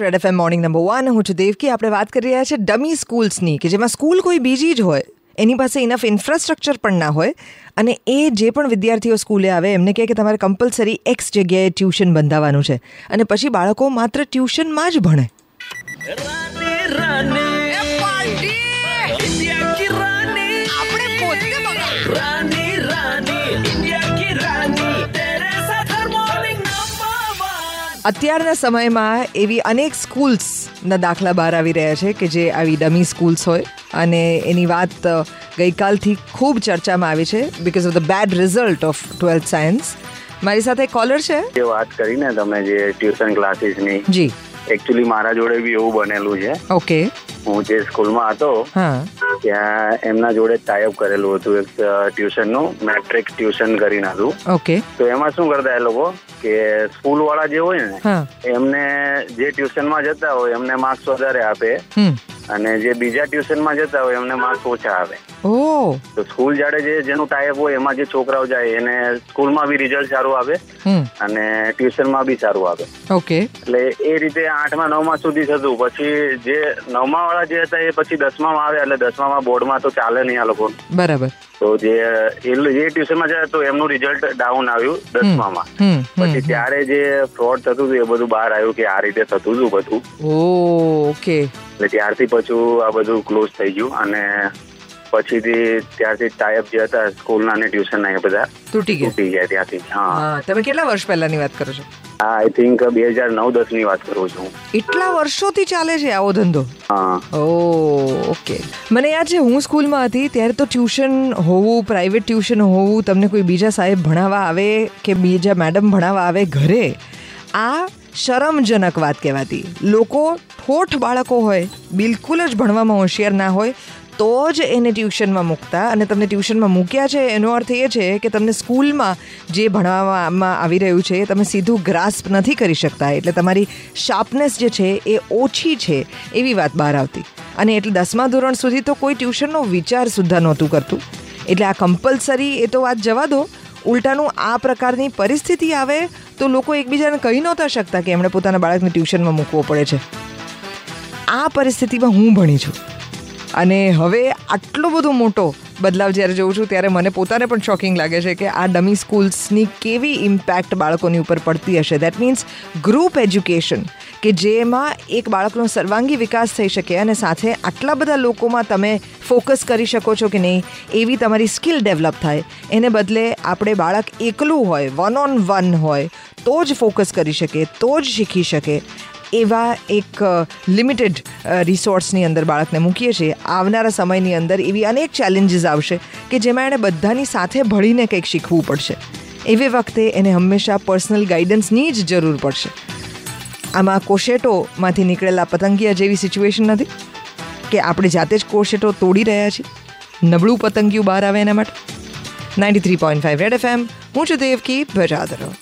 Red FM morning number one હું છું દેવકી. આપણે વાત કરી રહ્યા છે ડમી સ્કૂલ્સની કે જેમાં સ્કૂલ કોઈ બીજી જ હોય એની પાસે ઇનફ ઇન્ફ્રાસ્ટ્રક્ચર પણ ના હોય અને એ જે પણ વિદ્યાર્થીઓ સ્કૂલે આવે એમને કહે કે તમારે કમ્પલસરી એક્સ જગ્યાએ ટ્યુશન બંધાવવાનું છે. અને પછી બાળકો માત્ર ટ્યુશનમાં જ ભણે. અત્યારના સમયમાં એવી અનેક સ્કૂલ્સના દાખલા બહાર આવી રહ્યા છે કે જે આવી ડમી સ્કૂલ્સ હોય અને એની વાત ગઈકાલથી ખૂબ ચર્ચામાં આવી છે because of the bad result of twelfth science મારી સાથે કોલર છે. જે વાત કરીને તમે જે ટ્યુશન ક્લાસીસની જી. એકચ્યુઅલી મારા જોડે બી એવું બનેલું છે. ઓકે હું જે સ્કૂલમાં હતો હા. ત્યાં એમના જોડે ટાઈપ કરેલું હતું એક ટ્યુશનનું મેટ્રિક ટ્યુશન કરીને હતું. ઓકે. તો એમાં શું કરતા એ લોકો? કે સ્કૂલ વાળા જે હોય ને એમને જે ટ્યુશનમાં જતા હોય એમને માર્ક્સ વધારે આપે. અને જે બીજા ટ્યુશનમાં જતા હોય એમને માર્ક્સ ઓછા આવે. ઓ. તો સ્કૂલ જાડે જે જેનું ટાઈપ હોય એમાં જે છોકરાઓ જાય એને સ્કૂલમાં બી રિઝલ્ટ સારું આવે અને અને ટ્યુશનમાં બી સારું આવે. ઓકે. એટલે એ રીતે આઠમા નવમા સુધી થતું. પછી જે નવમા વાળા જે હતા એ પછી દસમામાં આવ્યા એટલે દસમામાં બોર્ડમાં તો ચાલે નહીં આ લોકો. બરાબર. તો જે એ ટ્યુશનમાં જાય તો એમનું રિઝલ્ટ ડાઉન આવ્યું દસમામાં. પછી ત્યારે જે ફ્રોડ થતું હતું એ બધું બહાર આવ્યું કે આ રીતે થતું હતું બધું. ઓકે. એટલે ત્યારથી પછી આ બધું ક્લોઝ થઈ ગયું અને પછીથી ત્યારથી ટાઈપ જે હતા સ્કૂલના અને ટ્યુશનના એ બધા તૂટી ગયા. તૂટી ગયા ત્યાંથી હા તમે કેટલા વર્ષ પહેલાની વાત કરો છો? હા આઈ થિંક બે હજાર નવ દસની વાત કરું છું. એટલા વર્ષોથી ચાલે છે આવો ધંધો? ઓ ઓકે મને યાદ છે હું સ્કૂલમાં હતી ત્યારે તો ટ્યુશન હોવું પ્રાઇવેટ ટ્યુશન હોવું તમને કોઈ બીજા સાહેબ ભણાવવા આવે કે બીજા મેડમ ભણાવવા આવે ઘરે આ શરમજનક વાત કહેવાતી. લોકો ઠોઠ બાળકો હોય બિલકુલ જ ભણવામાં હોશિયાર ના હોય તો જ એને ટ્યુશનમાં મૂકતા અને તમને ટ્યુશનમાં મૂક્યા છે, એનો અર્થ એ છે કે તમને સ્કૂલમાં જે ભણવામાં આવી રહ્યું છે, તમે સીધું ગ્રાસ્પ નથી કરી શકતા. એટલે તમારી શાર્પનેસ જે છે એ ઓછી છે એવી વાત બહાર આવતી. અને એટલે દસમા ધોરણ સુધી તો કોઈ ટ્યુશનનો વિચાર સુદ્ધા નહોતું કરતું. એટલે આ કમ્પલસરી એ તો વાત જવા દો, ઉલટાનું આ પ્રકારની પરિસ્થિતિ આવે તો લોકો એકબીજાને કહી નહોતા શકતા કે એમણે પોતાના બાળકને ટ્યુશનમાં મૂકવો પડે છે. આ પરિસ્થિતિમાં હું ભણી છું. અને હવે આટલો બધો મોટો બદલાવ જ્યારે જોઉં છું, ત્યારે મને પોતાને પણ શોકિંગ લાગે છે કે આ ડમી સ્કૂલ્સની કેવી ઇમ્પેક્ટ બાળકોની ઉપર પડતી હશે. દેટ મીન્સ ગ્રુપ એજ્યુકેશન કે જેમાં એક બાળકનો સર્વાંગી વિકાસ થઈ શકે અને સાથે આટલા બધા લોકોમાં તમે ફોકસ કરી શકો છો કે નહીં, એવી તમારી સ્કિલ ડેવલપ થાય. એને બદલે આપણે બાળક એકલું હોય વન ઓન વન હોય, તો જ ફોકસ કરી શકે, તો જ શીખી શકે. એવા એક લિમિટેડ રિસોર્સની અંદર બાળકને મૂકીએ છીએ. આવનારા સમયની અંદર એવી અનેક ચેલેન્જીસ આવશે કે જેમાં એણે બધાની સાથે ભળીને કંઈક શીખવું પડશે. એવી વખતે એને હંમેશા પર્સનલ ગાઈડન્સની જ જરૂર પડશે. આમાં કોશેટોમાંથી નીકળેલા પતંગિયા જેવી સિચ્યુએશન નથી? કે આપણે જાતે જ કોશેટો તોડી રહ્યા છીએ? નબળું પતંગિયું બહાર આવે એના માટે? Ninety three point five red F M હું છું દેવકી, ભજાદરો.